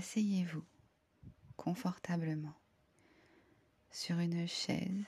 asseyez-vous confortablement sur une chaise,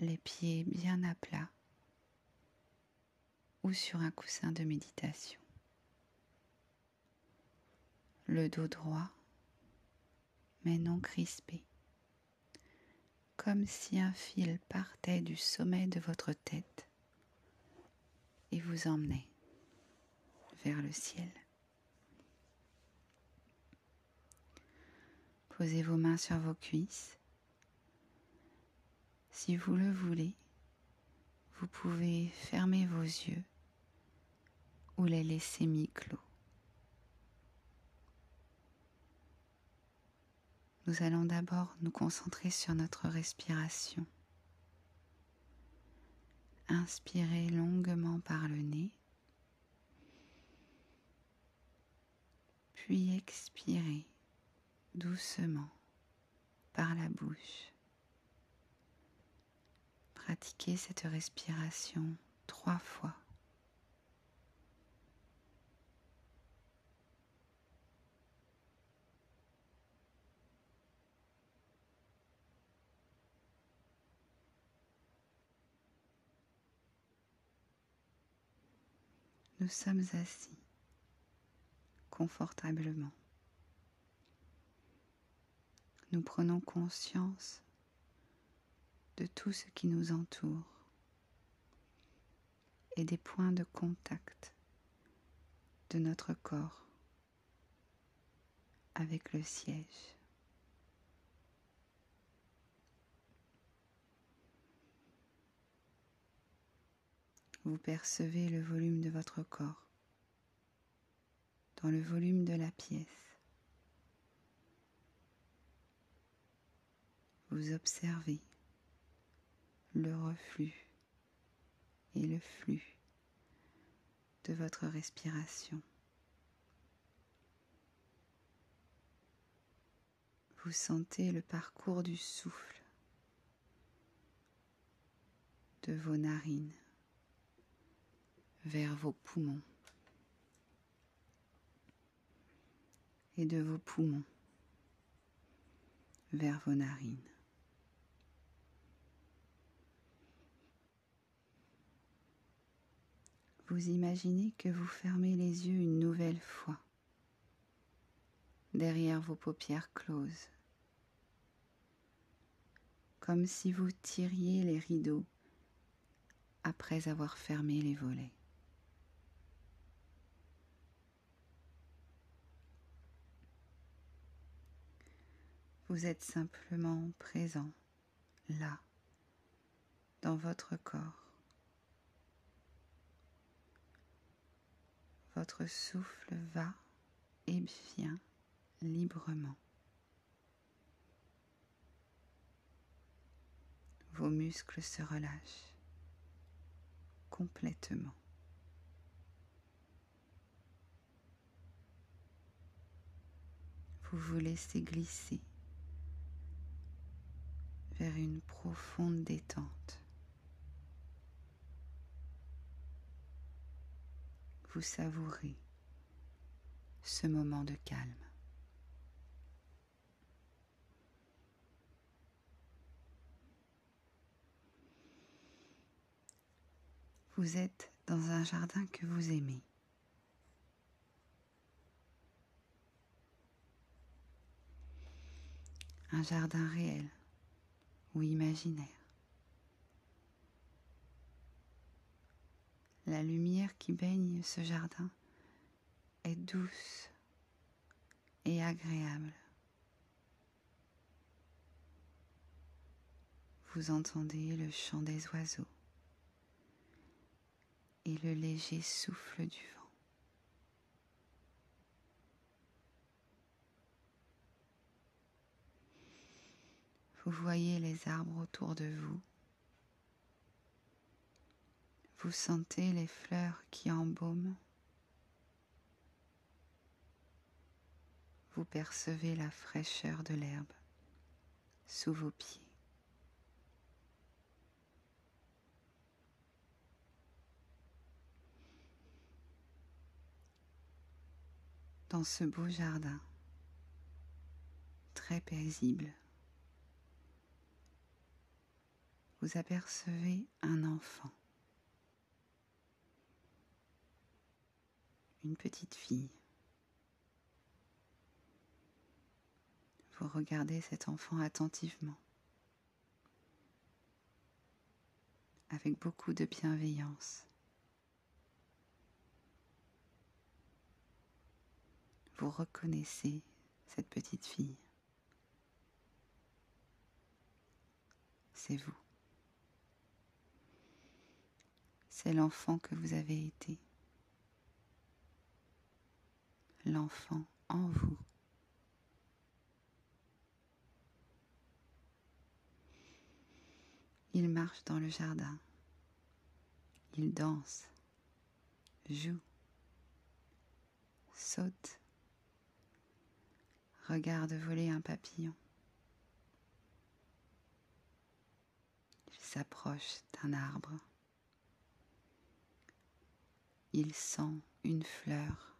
les pieds bien à plat ou sur un coussin de méditation. Le dos droit, mais non crispé, comme si un fil partait du sommet de votre tête et vous emmenait vers le ciel. Posez vos mains sur vos cuisses. Si vous le voulez, vous pouvez fermer vos yeux ou les laisser mi-clos. Nous allons d'abord nous concentrer sur notre respiration. Inspirez longuement par le nez, puis expirez doucement par la bouche. Pratiquez cette respiration trois fois. Nous sommes assis confortablement. Nous prenons conscience de tout ce qui nous entoure et des points de contact de notre corps avec le siège. Vous percevez le volume de votre corps dans le volume de la pièce. Vous observez le reflux et le flux de votre respiration. Vous sentez le parcours du souffle de vos narines vers vos poumons et de vos poumons vers vos narines. Vous imaginez que vous fermez les yeux une nouvelle fois derrière vos paupières closes, comme si vous tiriez les rideaux après avoir fermé les volets. Vous êtes simplement présent, là, dans votre corps. Votre souffle va et vient librement. Vos muscles se relâchent complètement. Vous vous laissez glisser vers une profonde détente. Vous savourez ce moment de calme. Vous êtes dans un jardin que vous aimez. Un jardin réel ou imaginaire. La lumière qui baigne ce jardin est douce et agréable. Vous entendez le chant des oiseaux et le léger souffle du vent. Vous voyez les arbres autour de vous. Vous sentez les fleurs qui embaument. Vous percevez la fraîcheur de l'herbe sous vos pieds. Dans ce beau jardin, très paisible. Vous apercevez un enfant, une petite fille. Vous regardez cet enfant attentivement, avec beaucoup de bienveillance. Vous reconnaissez cette petite fille. C'est vous. C'est l'enfant que vous avez été. L'enfant en vous. Il marche dans le jardin. Il danse, joue, saute, regarde voler un papillon. Il s'approche d'un arbre. Il sent une fleur.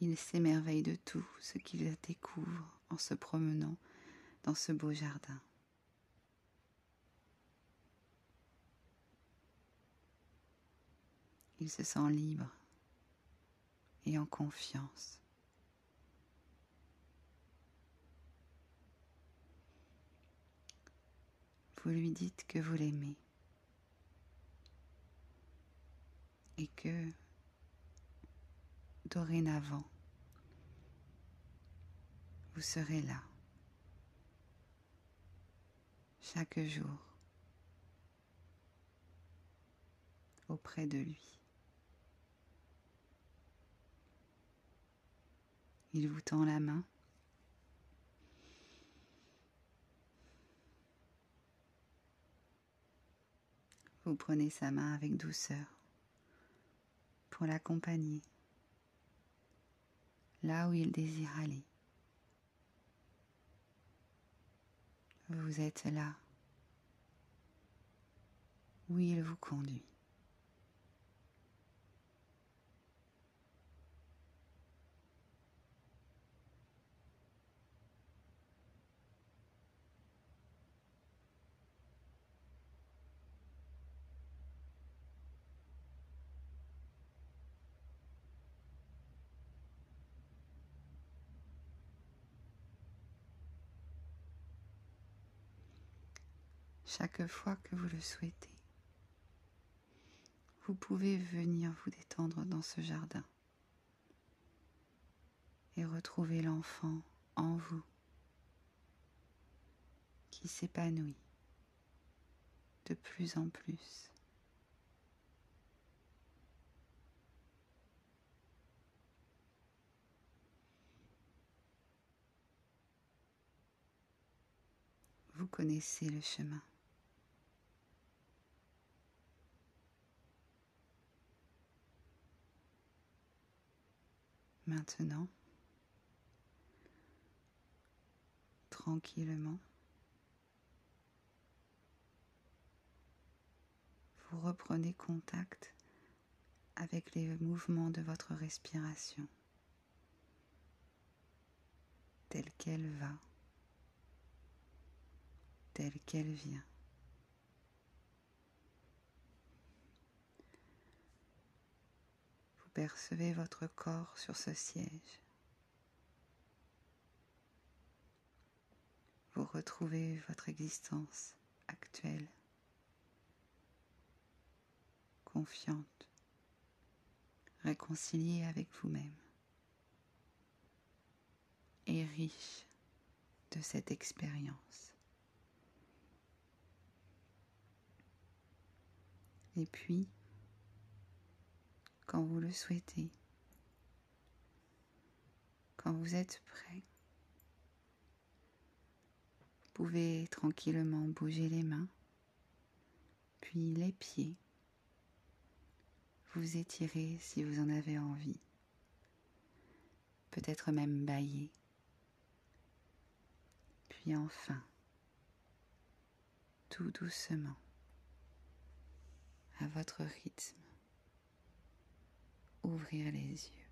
Il s'émerveille de tout ce qu'il découvre en se promenant dans ce beau jardin. Il se sent libre et en confiance. Vous lui dites que vous l'aimez et que dorénavant, vous serez là chaque jour auprès de lui. Il vous tend la main. Vous prenez sa main avec douceur pour l'accompagner là où il désire aller. Vous êtes là où il vous conduit. Chaque fois que vous le souhaitez. Vous pouvez venir vous détendre dans ce jardin et retrouver l'enfant en vous qui s'épanouit de plus en plus. Vous connaissez le chemin. Maintenant, tranquillement, vous reprenez contact avec les mouvements de votre respiration, telle qu'elle va, telle qu'elle vient. Percevez votre corps sur ce siège. Vous retrouvez votre existence actuelle, confiante, réconciliée avec vous-même et riche de cette expérience. Et puis, quand vous le souhaitez, quand vous êtes prêt. Vous pouvez tranquillement bouger les mains, puis les pieds. Vous étirez si vous en avez envie, peut-être même bailler. Puis enfin, tout doucement, à votre rythme ouvrir les yeux.